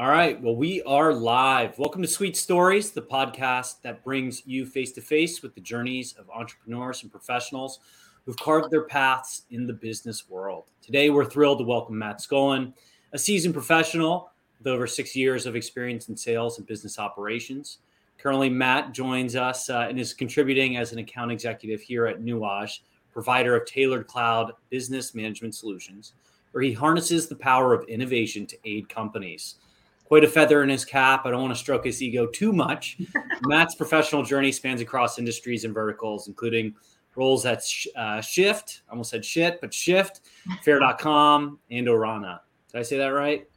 All right. Well, we are live. Welcome to Sweet Stories, the podcast that brings you face to face with the journeys of entrepreneurs and professionals who've carved their paths in the business world. Today, we're thrilled to welcome Matt Scullin, a seasoned professional with over six years of experience in sales and business operations. Currently, Matt joins us uh, and is contributing as an account executive here at Nuage, provider of tailored cloud business management solutions, where he harnesses the power of innovation to aid companies quite a feather in his cap. I don't want to stroke his ego too much. Matt's professional journey spans across industries and verticals, including roles at uh, Shift, I almost said shit, but Shift, Fair.com, and Orana. Did I say that right?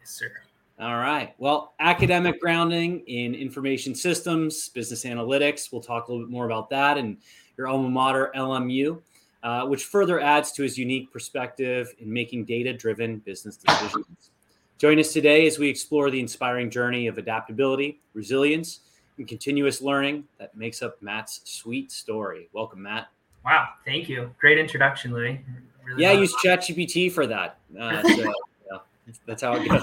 Yes, sir. All right. Well, academic grounding in information systems, business analytics. We'll talk a little bit more about that and your alma mater, LMU, uh, which further adds to his unique perspective in making data driven business decisions. Join us today as we explore the inspiring journey of adaptability, resilience, and continuous learning that makes up Matt's sweet story. Welcome, Matt. Wow, thank you. Great introduction, Louis. Really yeah, I use ChatGPT for that. Uh, so, yeah, that's how it goes.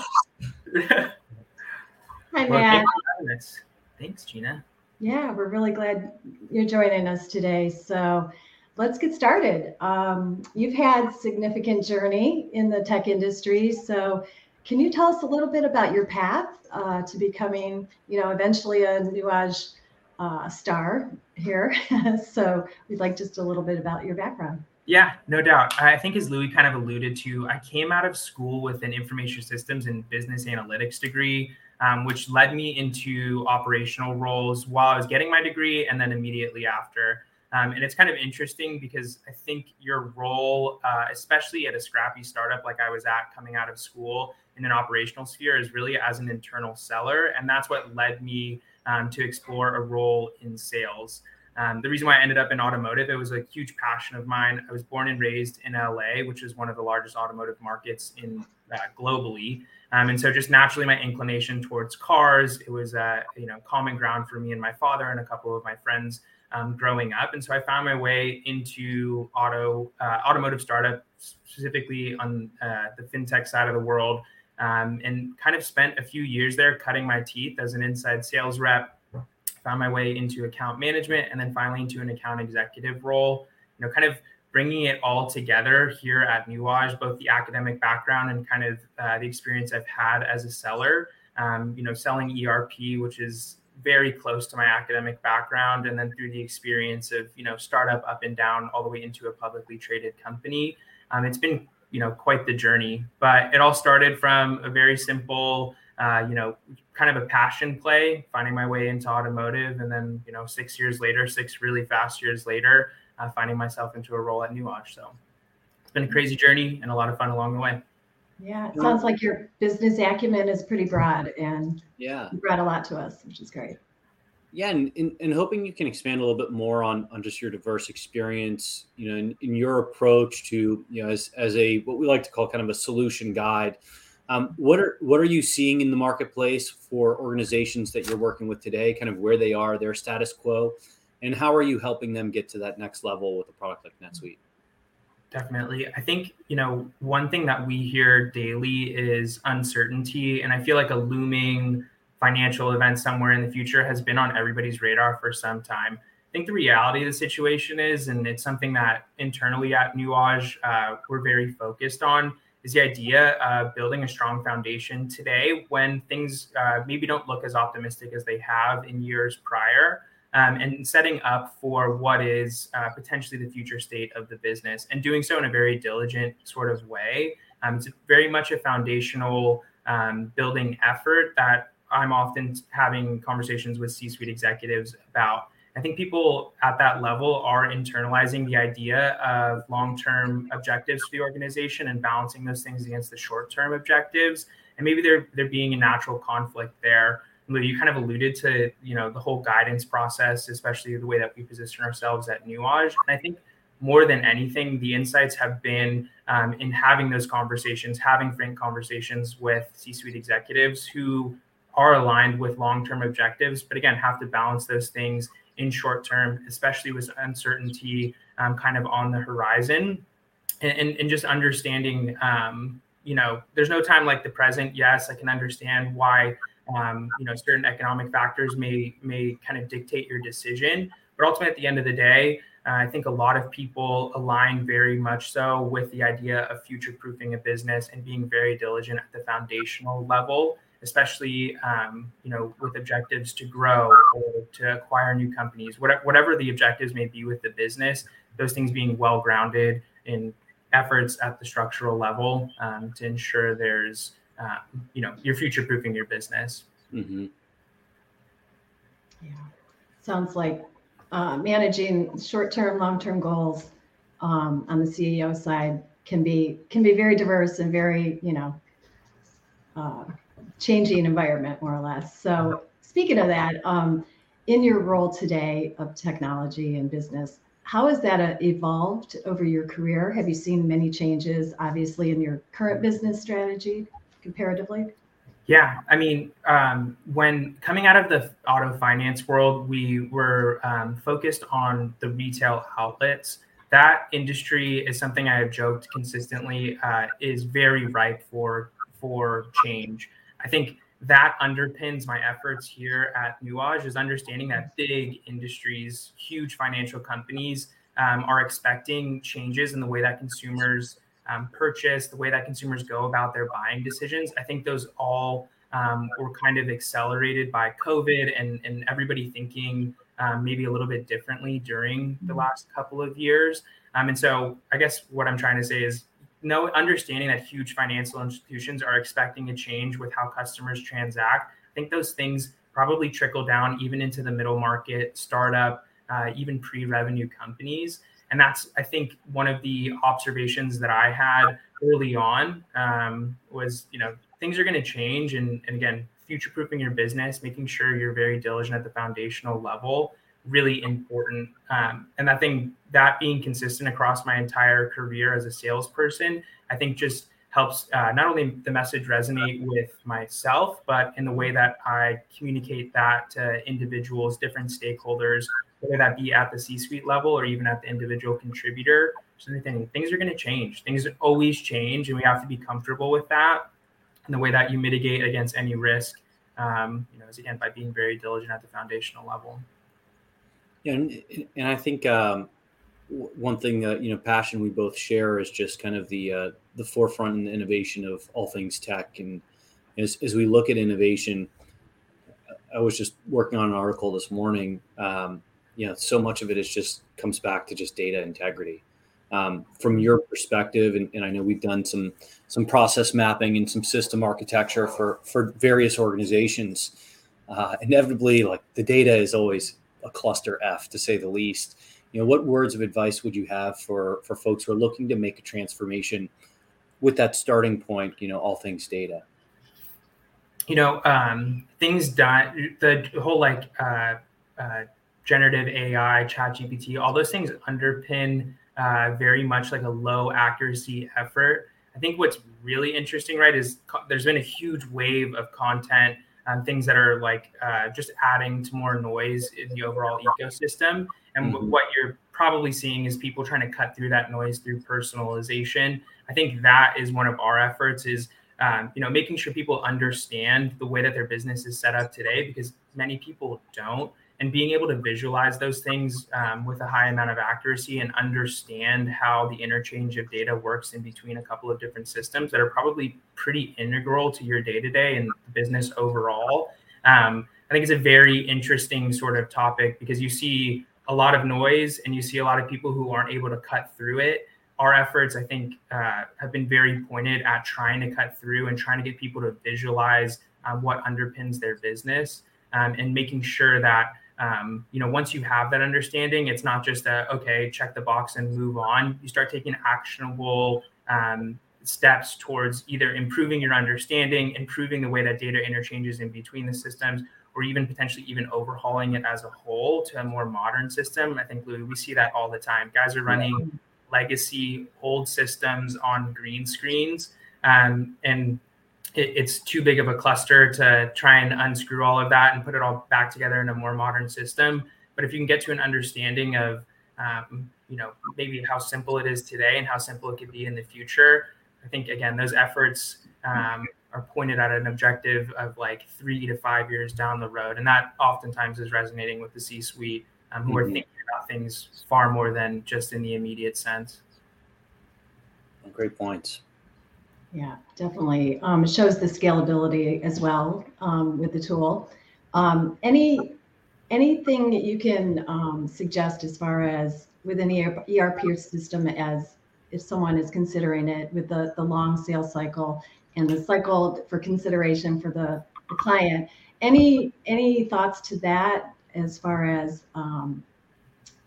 Hi, Matt. Thanks, Gina. Yeah, we're really glad you're joining us today. So, let's get started. Um, you've had significant journey in the tech industry. So, can you tell us a little bit about your path uh, to becoming, you know, eventually a Nuage uh, star here? so we'd like just a little bit about your background. Yeah, no doubt. I think as Louis kind of alluded to, I came out of school with an information systems and business analytics degree, um, which led me into operational roles while I was getting my degree and then immediately after. Um, and it's kind of interesting because I think your role, uh, especially at a scrappy startup like I was at coming out of school in an operational sphere, is really as an internal seller. And that's what led me um, to explore a role in sales. Um, the reason why I ended up in automotive, it was a huge passion of mine. I was born and raised in LA, which is one of the largest automotive markets in uh, globally. Um, and so just naturally my inclination towards cars, it was a you know common ground for me and my father and a couple of my friends um, growing up, and so I found my way into auto uh, automotive startup, specifically on uh, the fintech side of the world, um, and kind of spent a few years there cutting my teeth as an inside sales rep. Found my way into account management, and then finally into an account executive role. You know, kind of bringing it all together here at Nuage, both the academic background and kind of uh, the experience I've had as a seller. Um, you know, selling ERP, which is very close to my academic background and then through the experience of you know startup up and down all the way into a publicly traded company um, it's been you know quite the journey. But it all started from a very simple uh, you know kind of a passion play finding my way into automotive and then you know six years later six really fast years later uh, finding myself into a role at Nuage. So it's been a crazy journey and a lot of fun along the way yeah, it sounds like your business acumen is pretty broad and yeah, you brought a lot to us, which is great. Yeah, and, and, and hoping you can expand a little bit more on, on just your diverse experience, you know, in, in your approach to, you know, as, as a, what we like to call kind of a solution guide. Um, what are, what are you seeing in the marketplace for organizations that you're working with today, kind of where they are, their status quo, and how are you helping them get to that next level with a product like NetSuite? Definitely. I think, you know, one thing that we hear daily is uncertainty. And I feel like a looming financial event somewhere in the future has been on everybody's radar for some time. I think the reality of the situation is, and it's something that internally at Nuage uh, we're very focused on, is the idea of building a strong foundation today when things uh, maybe don't look as optimistic as they have in years prior um, and setting up for what is uh, potentially the future state of the business and doing so in a very diligent sort of way. Um, it's very much a foundational um, building effort that I'm often having conversations with C suite executives about. I think people at that level are internalizing the idea of long term objectives for the organization and balancing those things against the short term objectives. And maybe there, there being a natural conflict there you kind of alluded to, you know, the whole guidance process, especially the way that we position ourselves at Nuage. And I think more than anything, the insights have been um, in having those conversations, having frank conversations with C-suite executives who are aligned with long-term objectives, but again, have to balance those things in short term, especially with uncertainty um, kind of on the horizon, and, and, and just understanding um, you know, there's no time like the present. Yes, I can understand why um, you know certain economic factors may may kind of dictate your decision, but ultimately at the end of the day, uh, I think a lot of people align very much so with the idea of future proofing a business and being very diligent at the foundational level especially um, you know with objectives to grow or to acquire new companies whatever, whatever the objectives may be with the business those things being well grounded in efforts at the structural level um, to ensure there's uh, you know you're future proofing your business mm-hmm. yeah sounds like uh, managing short-term long-term goals um, on the ceo side can be can be very diverse and very you know uh, changing environment more or less. So speaking of that, um, in your role today of technology and business, how has that uh, evolved over your career? Have you seen many changes, obviously, in your current business strategy comparatively? Yeah, I mean, um, when coming out of the auto finance world, we were um, focused on the retail outlets. That industry is something I have joked consistently uh, is very ripe for for change. I think that underpins my efforts here at Nuage is understanding that big industries, huge financial companies um, are expecting changes in the way that consumers um, purchase, the way that consumers go about their buying decisions. I think those all um, were kind of accelerated by COVID and, and everybody thinking um, maybe a little bit differently during the mm-hmm. last couple of years. Um, and so I guess what I'm trying to say is no understanding that huge financial institutions are expecting a change with how customers transact. I think those things probably trickle down even into the middle market, startup, uh, even pre-revenue companies. And that's, I think, one of the observations that I had early on um, was, you know, things are going to change. And, and again, future-proofing your business, making sure you're very diligent at the foundational level really important. Um, and I think that being consistent across my entire career as a salesperson, I think just helps uh, not only the message resonate with myself, but in the way that I communicate that to individuals, different stakeholders, whether that be at the C-suite level or even at the individual contributor. So anything, things are going to change. Things always change, and we have to be comfortable with that. And the way that you mitigate against any risk, um, you know, is again by being very diligent at the foundational level. Yeah, and, and I think um, one thing that you know, passion we both share is just kind of the uh, the forefront and the innovation of all things tech. And as as we look at innovation, I was just working on an article this morning. Um, you know, so much of it is just comes back to just data integrity. Um, from your perspective, and, and, I know we've done some some process mapping and some system architecture for for various organizations. Uh, inevitably, like the data is always a cluster F to say the least. You know, what words of advice would you have for for folks who are looking to make a transformation with that starting point? You know, all things data. You know, um, things done the whole like uh, uh, generative AI, Chat GPT, all those things underpin uh, very much like a low accuracy effort. I think what's really interesting, right, is co- there's been a huge wave of content um, things that are like uh, just adding to more noise in the overall ecosystem. And mm-hmm. what you're probably seeing is people trying to cut through that noise through personalization. I think that is one of our efforts is um, you know making sure people understand the way that their business is set up today because many people don't and being able to visualize those things um, with a high amount of accuracy and understand how the interchange of data works in between a couple of different systems that are probably pretty integral to your day to day and business overall. Um, I think it's a very interesting sort of topic because you see a lot of noise and you see a lot of people who aren't able to cut through it. Our efforts, I think, uh, have been very pointed at trying to cut through and trying to get people to visualize um, what underpins their business um, and making sure that um, you know once you have that understanding it's not just a okay check the box and move on. You start taking actionable um, steps towards either improving your understanding improving the way that data interchanges in between the systems or even potentially even overhauling it as a whole to a more modern system. I think Louis, we see that all the time. Guys are running legacy old systems on green screens um, and it, it's too big of a cluster to try and unscrew all of that and put it all back together in a more modern system. But if you can get to an understanding of, um, you know, maybe how simple it is today and how simple it could be in the future, I think again those efforts um, are pointed at an objective of like three to five years down the road, and that oftentimes is resonating with the C-suite um, who mm-hmm. are thinking about things far more than just in the immediate sense. Great points. Yeah, definitely. Um, it shows the scalability as well um, with the tool. Um, any anything that you can um, suggest as far as with an ERP system as if someone is considering it with the, the long sales cycle and the cycle for consideration for the, the client. Any any thoughts to that as far as um,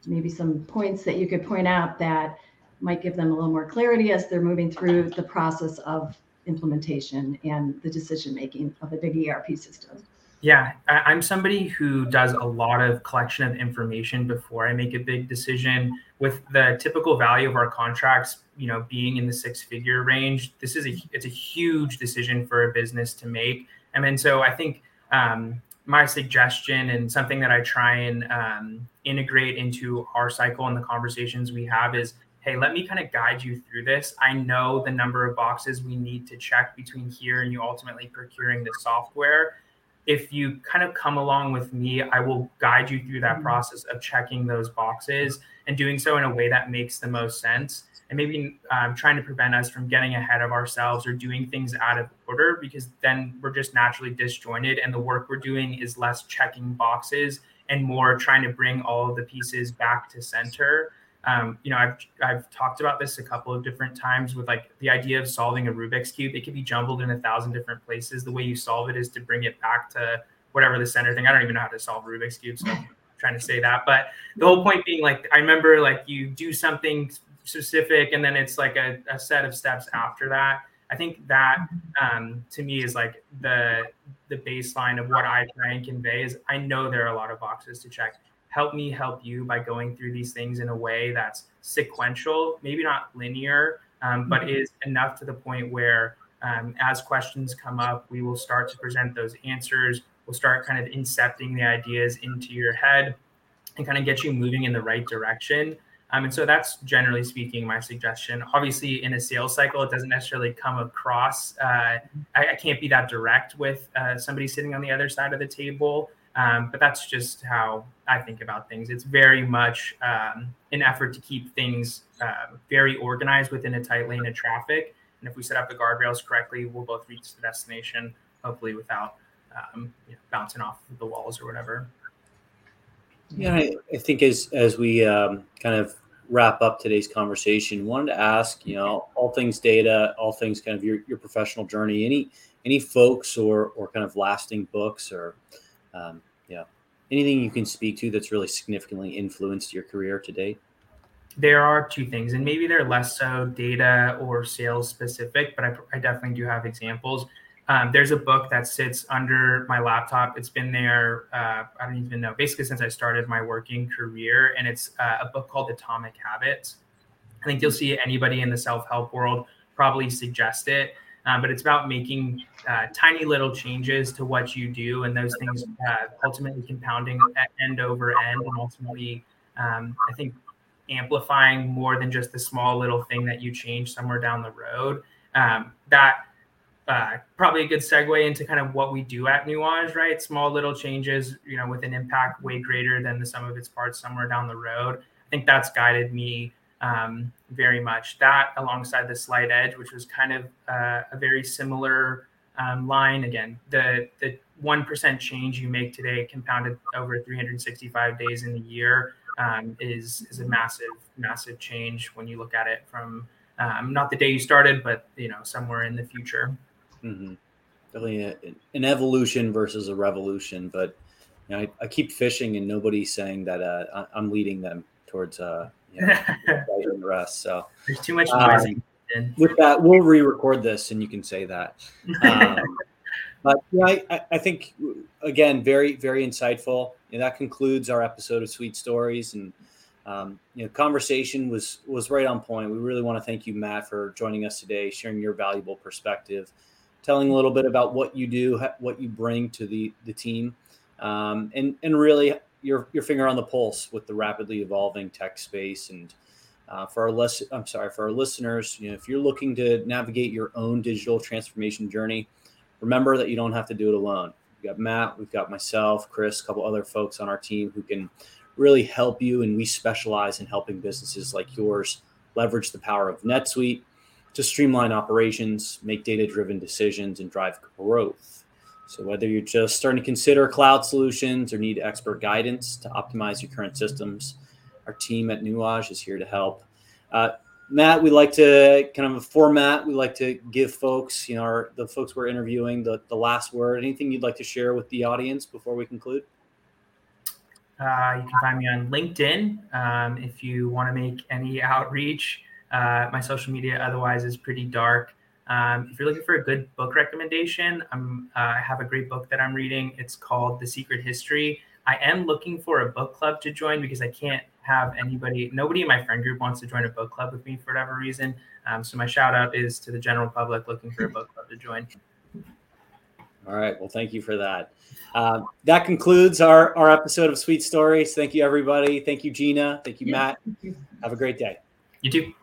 maybe some points that you could point out that might give them a little more clarity as they're moving through the process of implementation and the decision making of a big ERP system? Yeah, I'm somebody who does a lot of collection of information before I make a big decision. With the typical value of our contracts, you know, being in the six-figure range, this is a it's a huge decision for a business to make. Mean, so I think um, my suggestion and something that I try and um, integrate into our cycle and the conversations we have is hey, let me kind of guide you through this. I know the number of boxes we need to check between here and you ultimately procuring the software. If you kind of come along with me, I will guide you through that mm-hmm. process of checking those boxes and doing so in a way that makes the most sense. And maybe um, trying to prevent us from getting ahead of ourselves or doing things out of order because then we're just naturally disjointed and the work we're doing is less checking boxes and more trying to bring all of the pieces back to center um, you know, I've I've talked about this a couple of different times with like the idea of solving a Rubik's cube. It can be jumbled in a thousand different places. The way you solve it is to bring it back to whatever the center thing. I don't even know how to solve Rubik's cube, so I'm trying to say that. But the whole point being, like, I remember like you do something specific, and then it's like a, a set of steps after that. I think that um, to me is like the the baseline of what I try and convey is I know there are a lot of boxes to check help me help you by going through these things in a way that's sequential, maybe not linear, um, but mm-hmm. is enough to the point where um, as questions come up, we will start to present those answers. We'll start kind of incepting the ideas into your head and kind of get you moving in the right direction. Um, and so that's generally speaking my suggestion. Obviously, in a sales cycle, it doesn't necessarily come across. Uh, I, I, can't be that direct with uh, somebody sitting on the other side of the table. Um, but that's just how I think about things. It's very much um, an effort to keep things uh, very organized within a tight lane of traffic. And if we set up the guardrails correctly, we'll both reach the destination, hopefully without um, you know, bouncing off the walls or whatever. Yeah, I, I think as as we um, kind of wrap up today's conversation, wanted to ask, you know, all things data, all things kind of your, your professional journey, any any folks or or kind of lasting books or um. Anything you can speak to that's really significantly influenced your career to date? There are two things, and maybe they're less so data or sales specific, but I, I definitely do have examples. Um, there's a book that sits under my laptop. It's been there, uh, I don't even know, basically since I started my working career. And it's uh, a book called Atomic Habits. I think you'll see anybody in the self help world probably suggest it um, but it's about making uh, tiny little changes to what you do, and those things uh, ultimately compounding end over end, and ultimately, um, I think amplifying more than just the small little thing that you change somewhere down the road. Um, that uh, probably a good segue into kind of what we do at Nuage, right? Small little changes, you know, with an impact way greater than the sum of its parts somewhere down the road. I think that's guided me um, very much. That alongside the slight edge, which was kind of uh, a very similar um, line. Again, the the one percent change you make today, compounded over 365 days in a year, um, is is a massive massive change when you look at it from um, not the day you started, but you know somewhere in the future. Mm-hmm. A, an evolution versus a revolution, but. You know, I, I keep fishing and nobody's saying that uh, I'm leading them towards uh, you know, the rest. So there's too much noise. Um, with that, we'll re-record this, and you can say that. Um, but yeah, I, I, think again, very very insightful. And that concludes our episode of Sweet Stories, and um, you know, conversation was was right on point. We really want to thank you, Matt, for joining us today, sharing your valuable perspective, telling a little bit about what you do, what you bring to the the team, um, and and really your your finger on the pulse with the rapidly evolving tech space and Uh, for our less, I'm sorry, for our listeners, you know, if you're looking to navigate your own digital transformation journey, remember that you don't have to do it alone. We've got Matt, we've got myself, Chris, a couple other folks on our team who can really help you. And we specialize in helping businesses like yours leverage the power of NetSuite to streamline operations, make data driven decisions, and drive growth. So, whether you're just starting to consider cloud solutions or need expert guidance to optimize your current systems, our team at Nuage is here to help. Uh, Matt, we like to kind of a format. We like to give folks, you know, our, the folks we're interviewing, the, the last word. Anything you'd like to share with the audience before we conclude? Uh, you can find me on LinkedIn um, if you want to make any outreach. Uh, my social media otherwise is pretty dark. Um, if you're looking for a good book recommendation, I'm, uh, I have a great book that I'm reading. It's called The Secret History. I am looking for a book club to join because I can't have anybody, nobody in my friend group wants to join a book club with me for whatever reason. Um, so my shout out is to the general public looking for a book club to join. All right. Well, thank you for that. Uh, that concludes our, our episode of Sweet Stories. Thank you, everybody. Thank you, Gina. Thank you, Matt. Have a great day. You too.